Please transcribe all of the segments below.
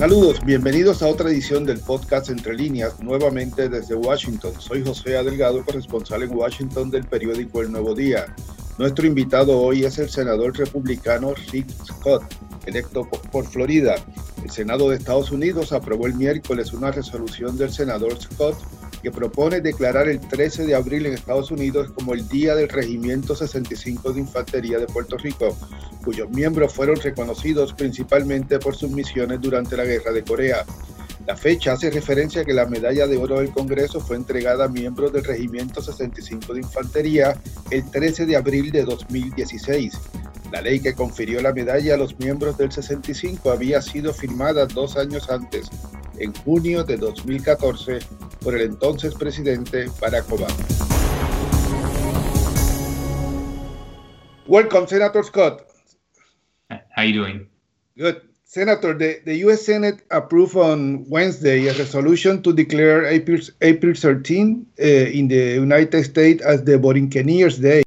Saludos, bienvenidos a otra edición del podcast Entre Líneas, nuevamente desde Washington. Soy José Adelgado, corresponsal en Washington del periódico El Nuevo Día. Nuestro invitado hoy es el senador republicano Rick Scott, electo por Florida. El Senado de Estados Unidos aprobó el miércoles una resolución del senador Scott que propone declarar el 13 de abril en Estados Unidos como el Día del Regimiento 65 de Infantería de Puerto Rico, cuyos miembros fueron reconocidos principalmente por sus misiones durante la Guerra de Corea. La fecha hace referencia a que la medalla de oro del Congreso fue entregada a miembros del Regimiento 65 de Infantería el 13 de abril de 2016. La ley que confirió la medalla a los miembros del 65 había sido firmada dos años antes, en junio de 2014, por el entonces presidente Barack Obama. Welcome, Senator Scott. How are you doing? Good. Senator, the, the U.S. Senate approved on Wednesday a resolution to declare April, April 13 uh, in the United States as the Borinqueneers Day.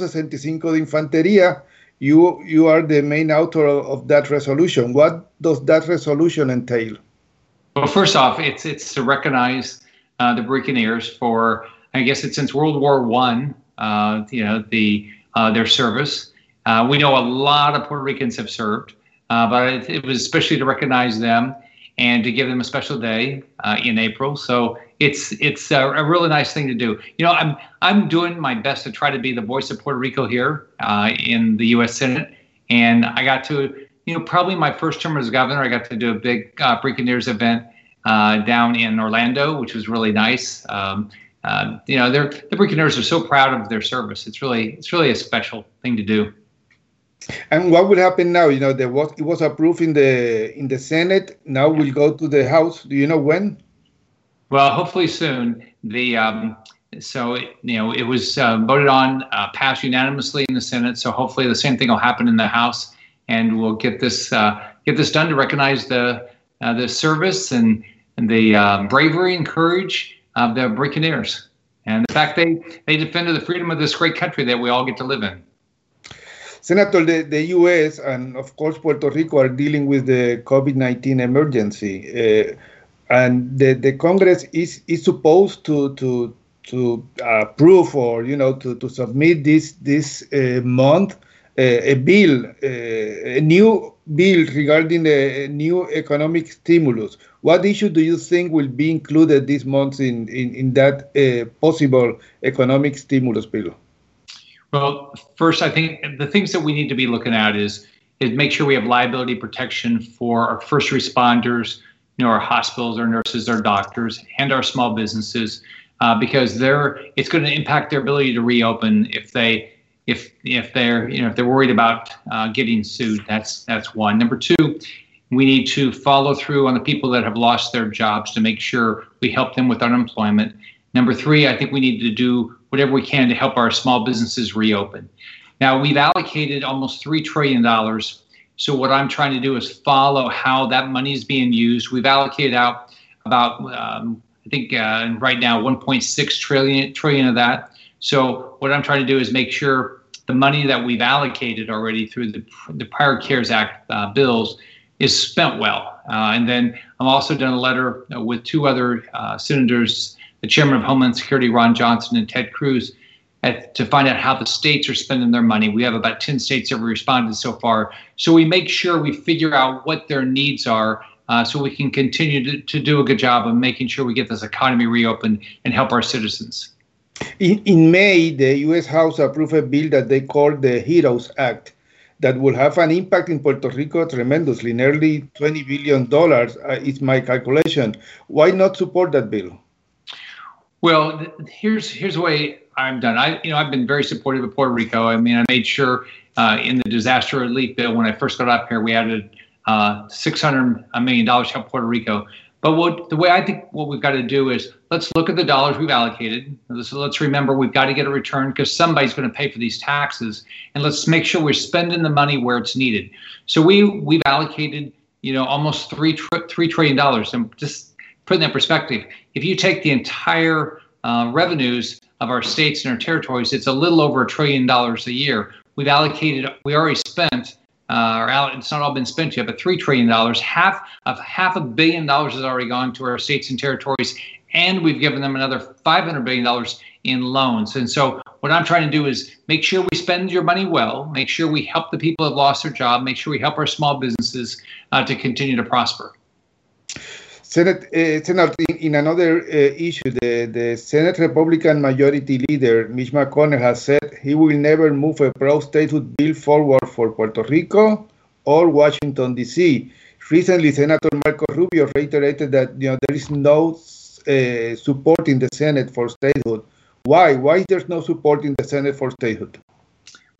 65 de Infantería, you, you are the main author of that resolution. What does that resolution entail? Well, first off, it's it's to recognize uh, the Borinqueneers for I guess it's since World War One, uh, you know, the uh, their service. Uh, we know a lot of Puerto Ricans have served, uh, but it, it, was especially to recognize them and to give them a special day uh, in April. So it's it's a, a, really nice thing to do. You know, I'm I'm doing my best to try to be the voice of Puerto Rico here in the U.S. Senate, and I got to you know, probably my first term as governor, I got to do a big uh, Borinqueneers event uh, down in Orlando, which was really nice. Um, uh, you know, they're, the Borinqueneers are so proud of their service. It's really, it's really a special thing to do. And what will happen now? You know, there was it was approved in the in the Senate. Now we'll go to the House. Do you know when? Well, hopefully soon. The um, so it, you know it was uh, voted on, uh, passed unanimously in the Senate. So hopefully the same thing will happen in the House and we'll get this uh, get this done to recognize the uh, the service and, and the um, bravery and courage of the Borinqueneers and the fact they they defended the freedom of this great country that we all get to live in. Senator, the, the U.S. and of course Puerto Rico are dealing with the COVID-19 emergency, uh, and the, the Congress is is supposed to to to approve or you know to, to submit this this uh, month a bill, a new bill regarding the new economic stimulus. What issue do you think will be included this month in, in, in that uh, possible economic stimulus bill? Well, first, I think the things that we need to be looking at is is make sure we have liability protection for our first responders, you know, our hospitals, our nurses, our doctors, and our small businesses, uh, because they're it's going to impact their ability to reopen if they if if they're you know if they're worried about uh, getting sued. That's that's one. Number two, we need to follow through on the people that have lost their jobs to make sure we help them with unemployment. Number three, I think we need to do whatever we can to help our small businesses reopen. Now we've allocated almost three trillion dollars. So what I'm trying to do is follow how that money is being used. We've allocated out about um, I think uh, right now 1.6 trillion trillion of that. So what I'm trying to do is make sure the money that we've allocated already through the, the prior CARES Act uh, bills is spent well. Uh, and then I'm also done a letter uh, with two other uh, senators, the chairman of Homeland Security, Ron Johnson, and Ted Cruz, at, to find out how the states are spending their money. We have about 10 states that have responded so far. So we make sure we figure out what their needs are uh, so we can continue to, to do a good job of making sure we get this economy reopened and help our citizens. In, in May, the U.S. House approved a bill that they called the HEROES Act that will have an impact in Puerto Rico tremendously. Nearly $20 billion uh, is my calculation. Why not support that bill? Well, here's here's the way I'm done. I you know I've been very supportive of Puerto Rico. I mean, I made sure uh, in the disaster relief bill when I first got up here, we added uh, 600 million dollars to help Puerto Rico. But what the way I think what we've got to do is let's look at the dollars we've allocated. Let's, let's remember we've got to get a return because somebody's going to pay for these taxes, and let's make sure we're spending the money where it's needed. So we we've allocated you know almost three three trillion dollars, and just put in that perspective, if you take the entire uh, revenues of our states and our territories, it's a little over a trillion dollars a year. We've allocated, we already spent uh, or out, it's not all been spent yet, but $3 trillion. Half of half a billion dollars has already gone to our states and territories, and we've given them another $500 billion in loans. And so what I'm trying to do is make sure we spend your money well, make sure we help the people who have lost their job, make sure we help our small businesses uh, to continue to prosper. Senate, uh, Senator, in another uh, issue, the, the Senate Republican Majority Leader, Mitch McConnell, has said he will never move a pro statehood bill forward for Puerto Rico or Washington, D.C. Recently, Senator Marco Rubio reiterated that you know, there is no uh, support in the Senate for statehood. Why? Why is there no support in the Senate for statehood?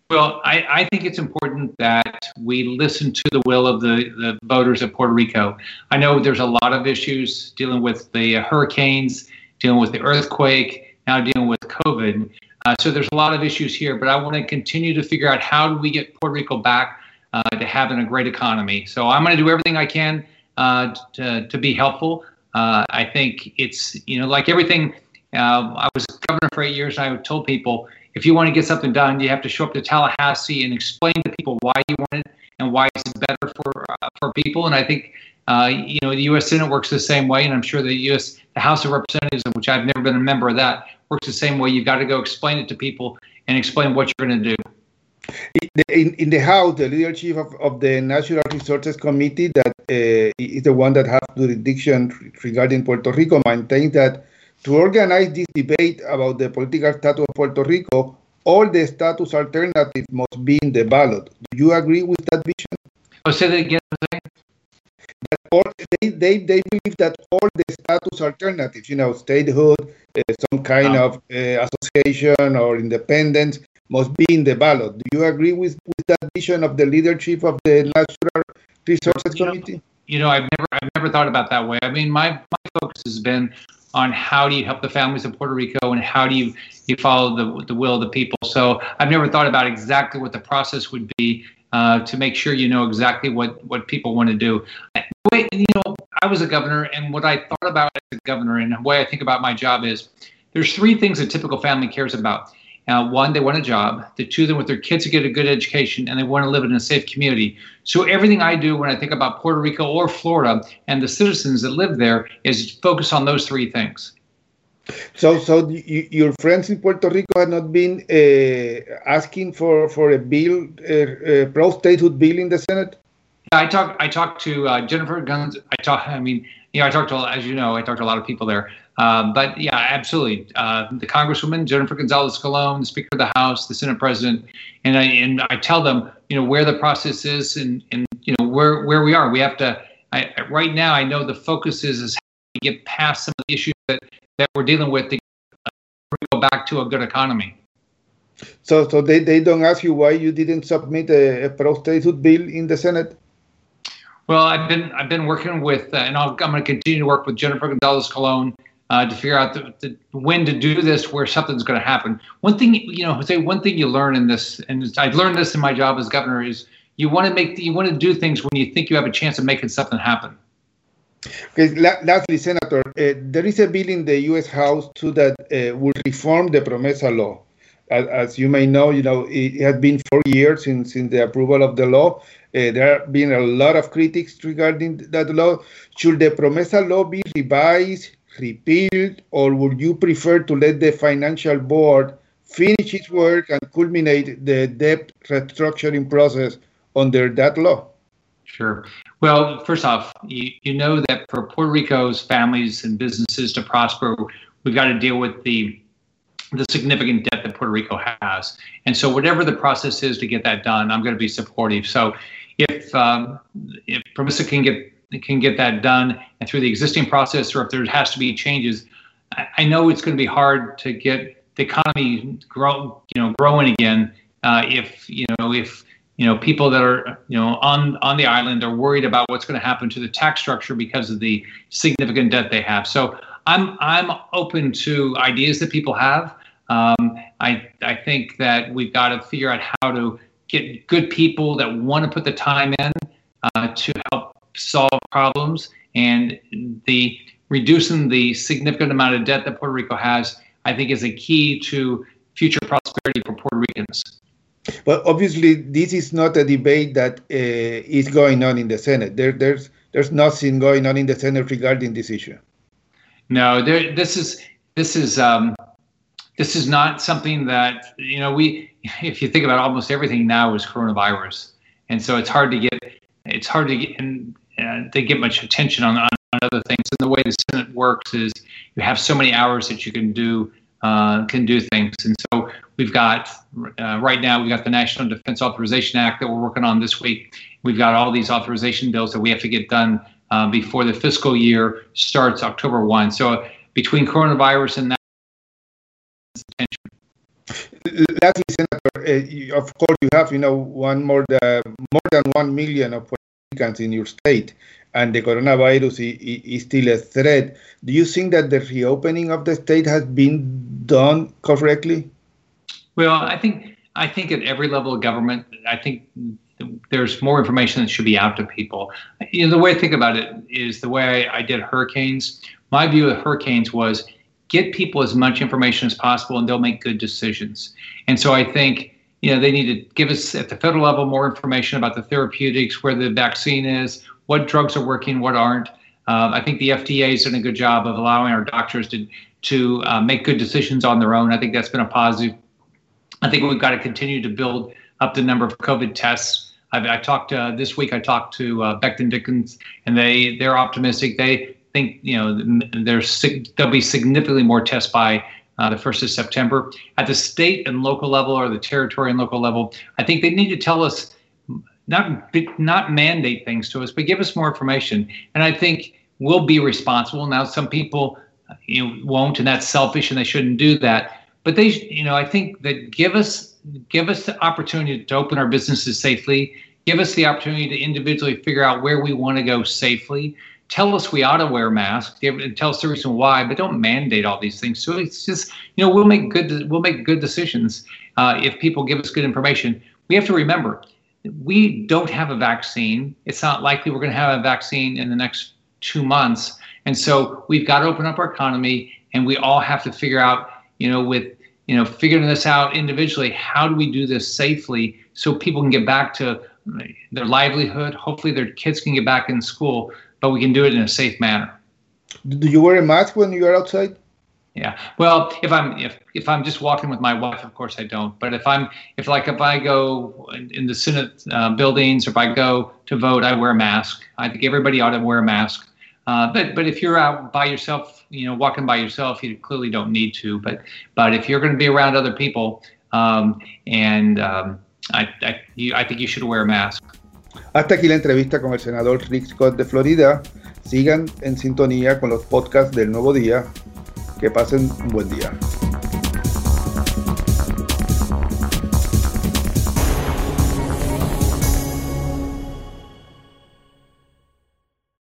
Well, I, I, think it's important that we listen to the will of the, the voters of Puerto Rico. I know there's a lot of issues dealing with the hurricanes, dealing with the earthquake, now dealing with COVID. Uh, so there's a lot of issues here, but I want to continue to figure out how do we get Puerto Rico back uh, to having a great economy. So I'm going to do everything I can uh, to, to be helpful. Uh, I think it's, you know, like everything, uh, I was governor for eight years and I told people, if you want to get something done, you have to show up to Tallahassee and explain to people why you want it and why it's better for uh, for people. And I think uh, you know the U.S. Senate works the same way, and I'm sure the U.S. the House of Representatives, which I've never been a member of that, works the same way. You've got to go explain it to people and explain what you're going to do. In, in the House, the leadership of, of the Natural Resources Committee, that uh, is the one that has jurisdiction regarding Puerto Rico, maintains that to organize this debate about the political status of Puerto Rico, all the status alternatives must be in the ballot. Do you agree with that vision? Oh, say that again. That all, they, they, they believe that all the status alternatives, you know, statehood, uh, some kind of uh, association or independence, must be in the ballot. Do you agree with, with that vision of the leadership of the Natural Resources you Committee? Know, you know, I've never I've never thought about that way. I mean, my my focus has been on how do you help the families of Puerto Rico and how do you you follow the the will of the people. So I've never thought about exactly what the process would be uh, to make sure you know exactly what what people want to do. Wait, you know, I was a governor, and what I thought about as a governor and the way I think about my job is there's three things a typical family cares about. Uh, one, they want a job. The two, they want their kids to get a good education, and they want to live in a safe community. So everything I do when I think about Puerto Rico or Florida and the citizens that live there is focus on those three things. So, so you, your friends in Puerto Rico have not been uh, asking for for a bill, a, uh, pro statehood bill in the Senate. Yeah, I talked. I talked to uh, Jennifer Guns. I talk. I mean, you know, I talked to, as you know, I talked to a lot of people there. Uh, but yeah, absolutely. Uh, the Congresswoman Jennifer Gonzalez Colon, the Speaker of the House, the Senate President, and I and I tell them, you know, where the process is and and you know where where we are. We have to. I, right now, I know the focus is is how we get past some of the issues that that we're dealing with to go back to a good economy. So, so they, they don't ask you why you didn't submit a, a pro statehood bill in the Senate. Well, I've been I've been working with, uh, and i am going to continue to work with Jennifer Gonzalez Colon uh, to figure out the, the, when to do this, where something's going to happen. One thing, you know, say one thing you learn in this, and I've learned this in my job as governor, is you want to make you want to do things when you think you have a chance of making something happen. Okay, lastly, Senator, uh, there is a bill in the U.S. House too that uh, will reform the PROMESA law. As, as, you may know, you know it has been four years since, since the approval of the law. Uh, there have been a lot of critics regarding that law. Should the PROMESA law be revised, repealed, or would you prefer to let the financial board finish its work and culminate the debt restructuring process under that law? Sure. Well, first off, you, you know that for Puerto Rico's families and businesses to prosper, we've got to deal with the the significant debt that Puerto Rico has. And so, whatever the process is to get that done, I'm going to be supportive. So, if um, if PROMESA can get can get that done and through the existing process, or if there has to be changes, I, know it's going to be hard to get the economy grow, you know, growing again. Uh, if you know, if you know, people that are you know on on the island are worried about what's going to happen to the tax structure because of the significant debt they have. So I'm I'm open to ideas that people have. Um, I I think that we've got to figure out how to get good people that want to put the time in uh, to help solve problems and the reducing the significant amount of debt that Puerto Rico has, I think is a key to future prosperity for Puerto Ricans. But obviously, this is not a debate that uh, is going on in the Senate. There, there's there's nothing going on in the Senate regarding this issue. No, there. This is this is um, this is not something that you know we. If you think about it, almost everything now is coronavirus, and so it's hard to get it's hard to get and uh, to get much attention on, on, other things. And the way the Senate works is you have so many hours that you can do uh, can do things. And so we've got uh, right now we've got the National Defense Authorization Act that we're working on this week. We've got all these authorization bills that we have to get done uh, before the fiscal year starts October one. So between coronavirus and that. Lastly, Senator, uh, of course, you have you know one more the, more than one million of In your state and the coronavirus is, still a threat. Do you think that the reopening of the state has been done correctly? Well, I think I think at every level of government, I think there's more information that should be out to people. You know, the way I think about it is the way I, I did hurricanes. My view of hurricanes was get people as much information as possible, and they'll make good decisions. And so I think you know they need to give us at the federal level more information about the therapeutics, where the vaccine is, what drugs are working, what aren't. Um, I think the FDA has done a good job of allowing our doctors to to uh, make good decisions on their own. I think that's been a positive. I think we've got to continue to build up the number of COVID tests. I've, I talked uh, this week. I talked to uh, Becton Dickinson, and they they're optimistic. They think you know there's there'll be significantly more tests by uh, the first of September at the state and local level or the territory and local level. I think they need to tell us not not mandate things to us, but give us more information. And I think we'll be responsible. Now, some people you know, won't, and that's selfish, and they shouldn't do that. But they, you know, I think that give us give us the opportunity to open our businesses safely. Give us the opportunity to individually figure out where we want to go safely. Tell us we ought to wear masks. Tell us the reason why, but don't mandate all these things. So it's just, you know, we'll make good we'll make good decisions uh, if people give us good information. We have to remember we don't have a vaccine. It's not likely we're going to have a vaccine in the next two months. And so we've got to open up our economy and we all have to figure out, you know, with, you know, figuring this out individually, how do we do this safely so people can get back to their livelihood? Hopefully their kids can get back in school, but we can do it in a safe manner. Do you wear a mask when you are outside? Yeah. Well, if I'm if if I'm just walking with my wife, of course I don't. But if I'm if like if I go in the Senate uh, buildings or if I go to vote, I wear a mask. I think everybody ought to wear a mask. Uh, but but if you're out by yourself, you know, walking by yourself, you clearly don't need to. But but if you're going to be around other people, um, and um, I I, you, I think you should wear a mask. Hasta aquí la entrevista con el senador Rick Scott de Florida. Sigan en sintonía con los podcasts del Nuevo Día Que pasen un buen día.